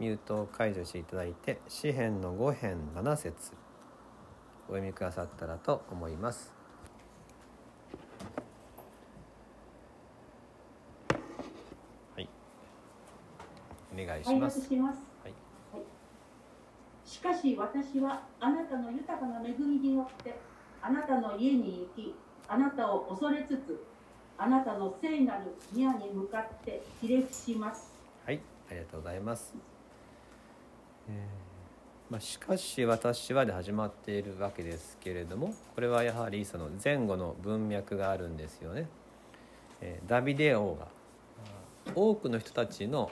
ミュートを解除していただいて詩編の5編7節お読みくださったらと思います。はい。お願いします。します、はい。はい。しかし私はあなたの豊かな恵みによってあなたの家に行きあなたを恐れつつあなたの聖なる宮に向かってひれ伏します。はい、ありがとうございます。まあ、しかし私はで始まっているわけですけれどもこれはやはりその前後の文脈があるんですよね。えダビデ王が多くの人たちの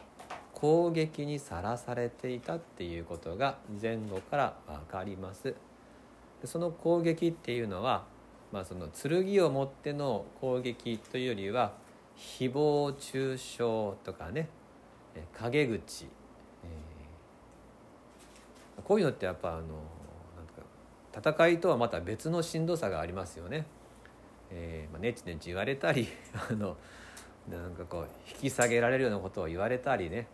攻撃にさらされていたっていうことが前後から分かります。その攻撃っていうのは、まあ、その剣を持っての攻撃というよりは誹謗中傷とかね陰口、こういうのってやっぱあのなんか戦いとはまた別のしんどさがありますよね。えーまあ、ねちねち言われたり あのなんかこう引き下げられるようなことを言われたりね、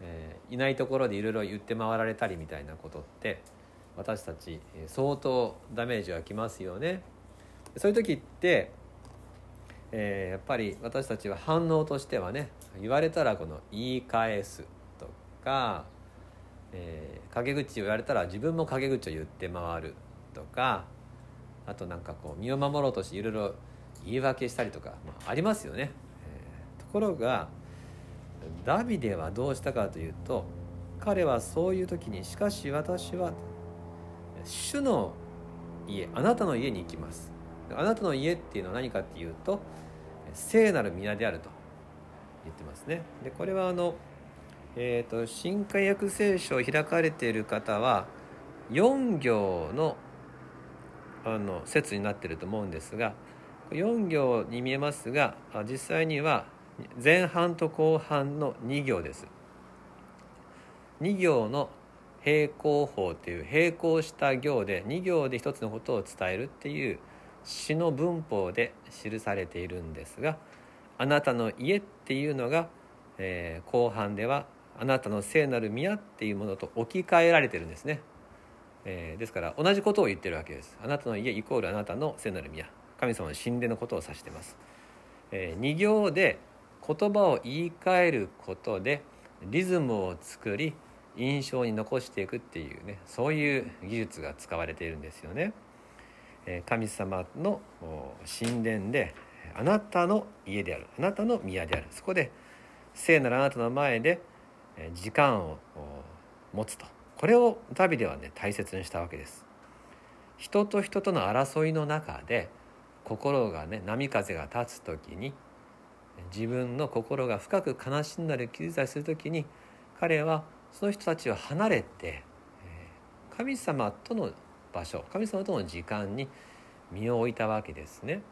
えーいないところでいろいろ言って回られたりみたいなことって私たちえー相当ダメージがきますよね。そういう時ってえーやっぱり私たちは反応としてはね言われたらこの言い返すとか、えー陰口を言われたら自分も陰口を言って回るとかあとなんかこう身を守ろうとしていろいろ言い訳したりとか、まあ、ありますよね。えーところがダビデはどうしたかというと彼はそういう時に「しかし私は主の家あなたの家に行きます」あなたの家っていうのは何かっていうと聖なる宮であると言ってますね。でこれはあの、えー、と新海約聖書を開かれている方は4行のあの説になってると思うんですが4行に見えますが実際には前半と後半の2行です。2行の平行法という並行した行で2行で一つのことを伝えるっていう詩の文法で記されているんですが「あなたの家」っていうのが、えー後半では「あなたの聖なる宮」っていうものと置き換えられてるんですね、えーですから同じことを言ってるわけです。あなたの家イコールあなたの聖なる宮。神様の神殿のことを指してます、え2行で言葉を言い換えることでリズムを作り印象に残していくっていうねそういう技術が使われているんですよね。えー神様の神殿であなたの家である。あなたの宮である。そこで聖なるあなたの前で時間を持つとこれをダビデはね大切にしたわけです人と人との争いの中で心がね波風が立つ時に自分の心が深く悲しんだり傷ついたりする時に彼はその人たちを離れて神様との場所神様との時間に身を置いたわけですね。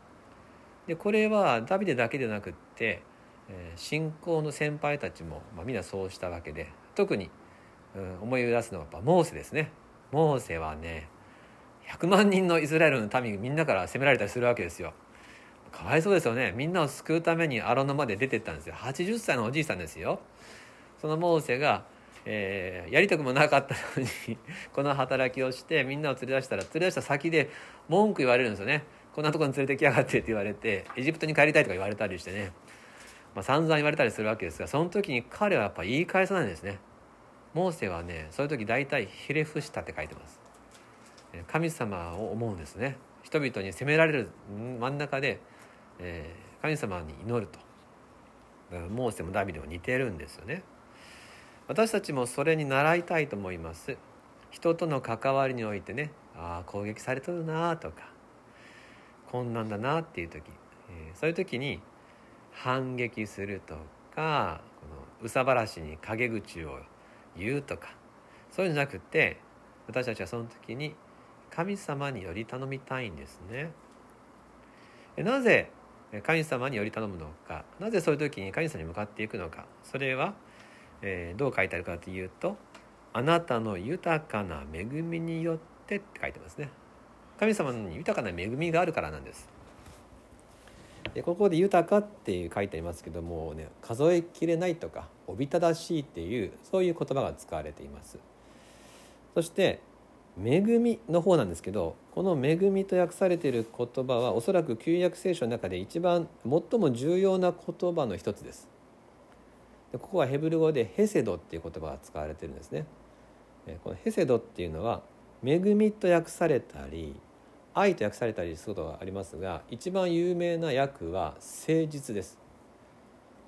でこれはダビデだけでなくって、えー信仰の先輩たちも、まあ、みんなそうしたわけで特に、うん思い出すのはやっぱモーセですね。モーセはね100万人のイスラエルの民みんなから攻められたりするわけですよ。かわいそうですよね。みんなを救うためにアロノまで出てったんですよ。80歳のおじいさんですよ。そのモーセが、えーやりたくもなかったのに この働きをしてみんなを連れ出したら連れ出した先で文句言われるんですよね。こんなところに連れてきやがってって言われてエジプトに帰りたいとか言われたりしてね、まあ、散々言われたりするわけですがその時に彼はやっぱ言い返さないんですね。モーセはねそういう時大体ひれ伏したって書いてます。神様を思うんですね。人々に責められる真ん中で、えー神様に祈ると。だからモーセもダビデも似てるんですよね。私たちもそれに習いたいと思います。人との関わりにおいてねああ攻撃されとるなとかこんなんだなっていう時、えーそういう時に反撃するとかこの憂さ晴らしに陰口を言うとかそういうんじゃなくて私たちはその時に神様により頼みたいんですね。なぜ神様により頼むのかなぜそういう時に神様に向かっていくのかそれは、えーどう書いてあるかというと「あなたの豊かな恵みによって」って書いてますね。神様に豊かな恵みがあるからなんです。でここで「豊か」っていう書いてありますけどもね数えきれないとかおびただしいっていうそういう言葉が使われています。そして「恵み」の方なんですけどこの「恵み」と訳されている言葉はおそらく旧約聖書の中で一番最も重要な言葉の一つです。でここはヘブル語で「ヘセド」っていう言葉が使われてるんですね。このヘセドっていうのは「恵み」と訳されたり愛と訳されたりすることがありますが一番有名な訳は誠実です。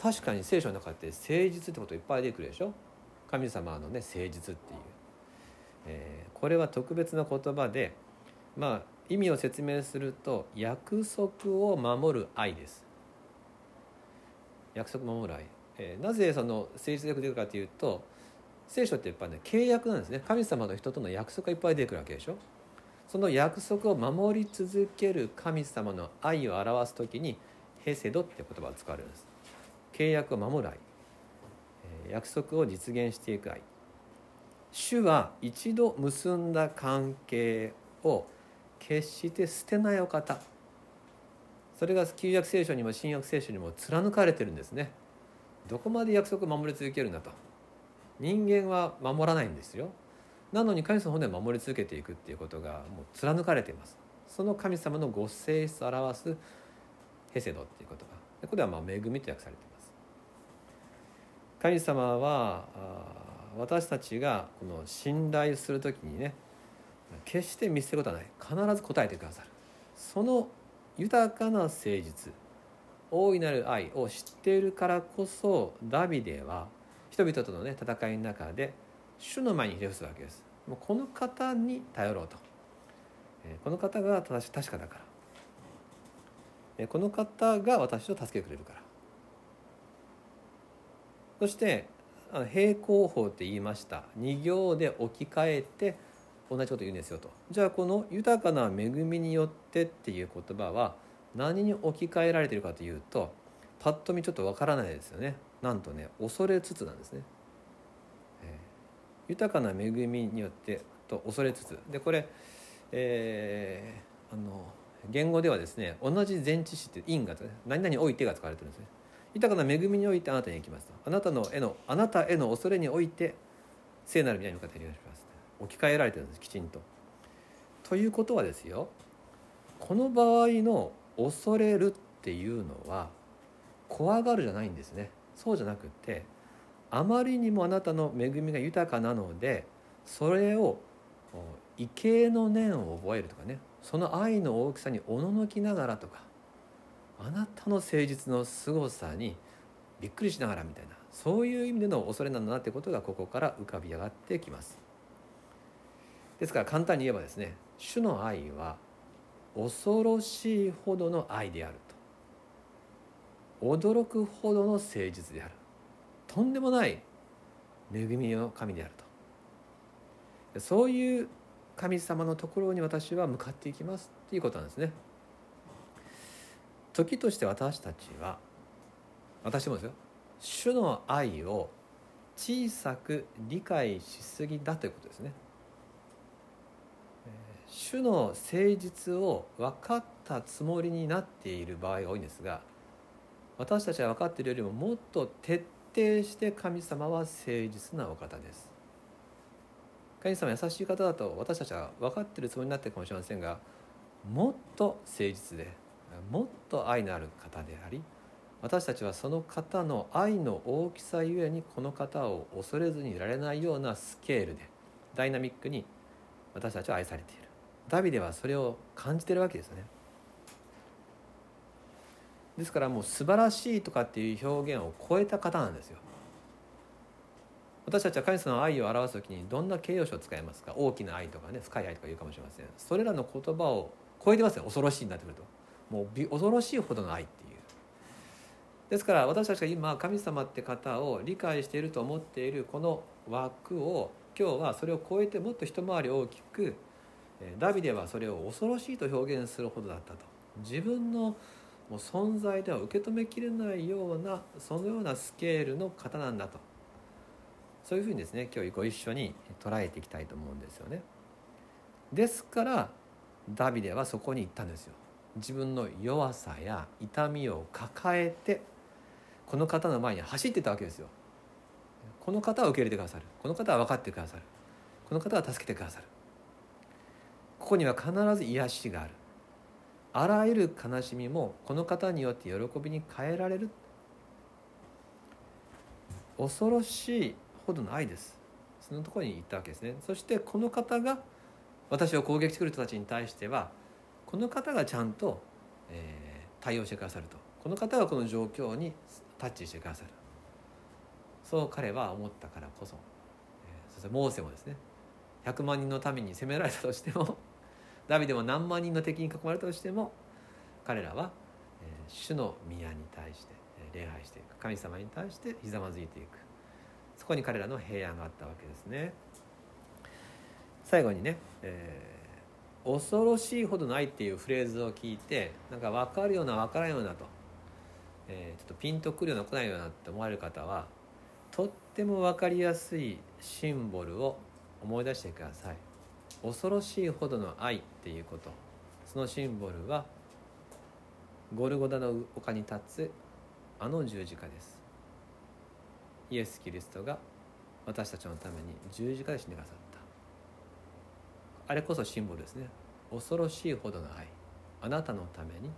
確かに聖書の中って誠実ってこといっぱい出てくるでしょ？神様のね誠実っていう、えー、これは特別な言葉でまあ意味を説明すると約束を守る愛です。約束守る愛、えー、なぜその誠実で出るかというと聖書ってやっぱね契約なんですね。神様の人との約束がいっぱい出てくるわけでしょ？その約束を守り続ける神様の愛を表す時にヘセドって言葉を使われるんです。契約を守る愛。約束を実現していく愛。主は一度結んだ関係を決して捨てないお方。それが旧約聖書にも新約聖書にも貫かれてるんですね。どこまで約束を守り続けるんだと。人間は守らないんですよ。なのに神様の骨を守り続けていくっていうことがもう貫かれています。その神様のご性質を表すヘセドっていう言葉。これはまあ恵みと訳されています。神様は私たちがこの信頼する時にね決して見捨てることはない。必ず答えてくださる。その豊かな誠実大いなる愛を知っているからこそダビデは人々とのね戦いの中で主の前にひれ伏すわけです。もうこの方に頼ろうと、えこの方が正し確かだから、えこの方が私を助けてくれるから。そして平行法って言いました。2行で置き換えて同じこと言うんですよと。じゃあこの豊かな恵みによってっていう言葉は何に置き換えられてるかというとパッと見ちょっとわからないですよね。なんとね恐れつつなんですね。豊かな恵みによってと恐れつつでこれ、えー、あの言語ではですね同じ前置詞って因が、何々においてが使われてるんですね。豊かな恵みにおいてあなたに行きますと。あなたのへのあなたへの恐れにおいて聖なる皆に向かってお願いします置き換えられてるんですきちんと。ということはですよこの場合の恐れるっていうのは怖がるじゃないんですね。そうじゃなくてあまりにもあなたの恵みが豊かなのでそれを畏敬の念を覚えるとかねその愛の大きさにおののきながらとかあなたの誠実の凄さにびっくりしながらみたいなそういう意味での恐れなんだなってことがここから浮かび上がってきます。ですから簡単に言えばですね主の愛は恐ろしいほどの愛であると驚くほどの誠実であるとんでもない恵みの神であると。そういう神様のところに私は向かっていきますっていうことなんですね。時として私たちは私もですよ。主の愛を小さく理解しすぎだということですね。主の誠実を分かったつもりになっている場合が多いんですが私たちは分かっているよりももっと徹底して神様は誠実なお方です。神様優しい方だと私たちは分かっているつもりになってるかもしれませんがもっと誠実でもっと愛のある方であり私たちはその方の愛の大きさゆえにこの方を恐れずにいられないようなスケールでダイナミックに私たちは愛されている。ダビデはそれを感じてるわけですよね。ですからもう素晴らしいとかっていう表現を超えた方なんですよ。私たちは神様の愛を表す時にどんな形容詞を使いますか？大きな愛とかね深い愛とか言うかもしれません。それらの言葉を超えてますよ。恐ろしいになってくると。もう恐ろしいほどの愛っていう。ですから私たちが今神様って方を理解していると思っているこの枠を今日はそれを超えてもっと一回り大きくダビデはそれを恐ろしいと表現するほどだったと。自分のもう存在では受け止めきれないようなそのようなスケールの方なんだと。そういうふうにですね今日ご一緒に捉えていきたいと思うんですよね。ですからダビデはそこに行ったんですよ。自分の弱さや痛みを抱えてこの方の前に走ってたわけですよ。この方は受け入れてくださる。この方は分かってくださる。この方は助けてくださる。ここには必ず癒しがある。あらゆる悲しみもこの方によって喜びに変えられる。恐ろしいほどの愛です。そのところに行ったわけですね。そしてこの方が私を攻撃してくる人たちに対してはこの方がちゃんと、えー、対応してくださると。この方がこの状況にタッチしてくださる。そう彼は思ったからこそ、えー、そしてモーセもですね。100万人のために攻められたとしてもダビデも何万人の敵に囲まれたとしても彼らは、主の宮に対して礼拝していく。神様に対してひざまずいていく。そこに彼らの平安があったわけですね。最後にね、えー、恐ろしいほどないっていうフレーズを聞いてなんか分かるような分からんようなと、えー、ちょっとピンとくるような来ないようなって思われる方はとっても分かりやすいシンボルを思い出してください。恐ろしいほどの愛っていうこと。そのシンボルはゴルゴダの丘に立つあの十字架です。イエス・キリストが私たちのために十字架で死んでくださった。あれこそシンボルですね。恐ろしいほどの愛。あなたのために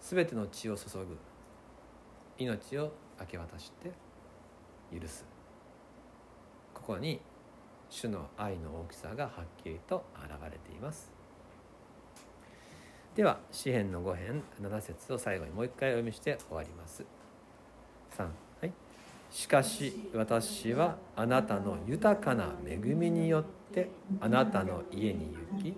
全ての血を注ぐ。命を明け渡して許す。ここに主の愛の大きさがはっきりと現れています。では詩編の5編7節を最後にもう一回お読みして終わります。3はい。しかし私はあなたの豊かな恵みによってあなたの家に行き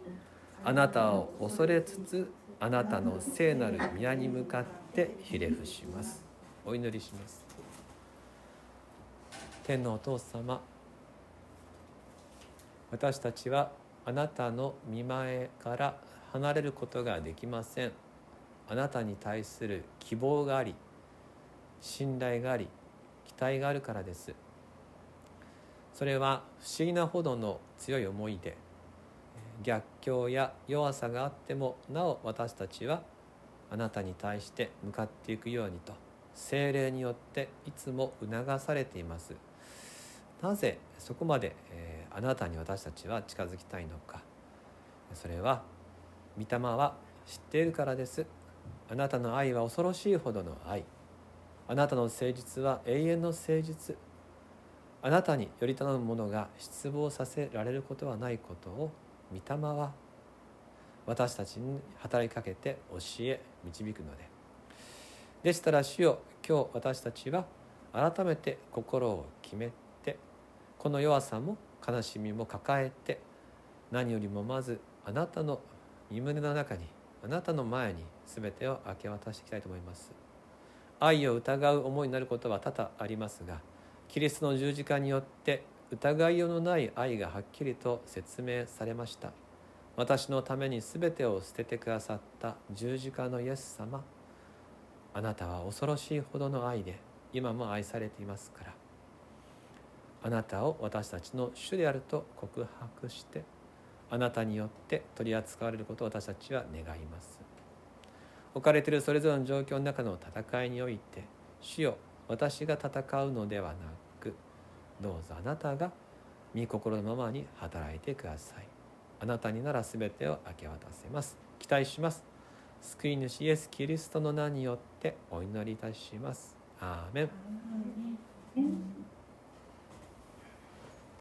あなたを恐れつつあなたの聖なる宮に向かってひれ伏します。お祈りします。天のお父様私たちはあなたの見前から離れることができません。あなたに対する希望があり信頼があり期待があるからです。それは不思議なほどの強い思いで逆境や弱さがあってもなお私たちはあなたに対して向かっていくようにと精霊によっていつも促されています。なぜそこまで、えー、あなたに私たちは近づきたいのか。それは御霊は知っているからです。あなたの愛は恐ろしいほどの愛。あなたの誠実は永遠の誠実。あなたにより頼む者が失望させられることはないことを御霊は私たちに働きかけて教え導くので。でしたら主よ今日私たちは改めて心を決めてこの弱さも悲しみも抱えて何よりもまずあなたの身胸の中にあなたの前に全てを明け渡していきたいと思います。愛を疑う思いになることは多々ありますがキリストの十字架によって疑いようのない愛がはっきりと説明されました。私のために全てを捨ててくださった十字架のイエス様あなたは恐ろしいほどの愛で今も愛されていますからあなたを私たちの主であると告白してあなたによって取り扱われることを私たちは願います。置かれているそれぞれの状況の中の戦いにおいて主よ私が戦うのではなくどうぞあなたが御心のままに働いてください。あなたになら全てを明け渡せます。期待します。救い主イエス・キリストの名によってお祈りいたします。アーメン。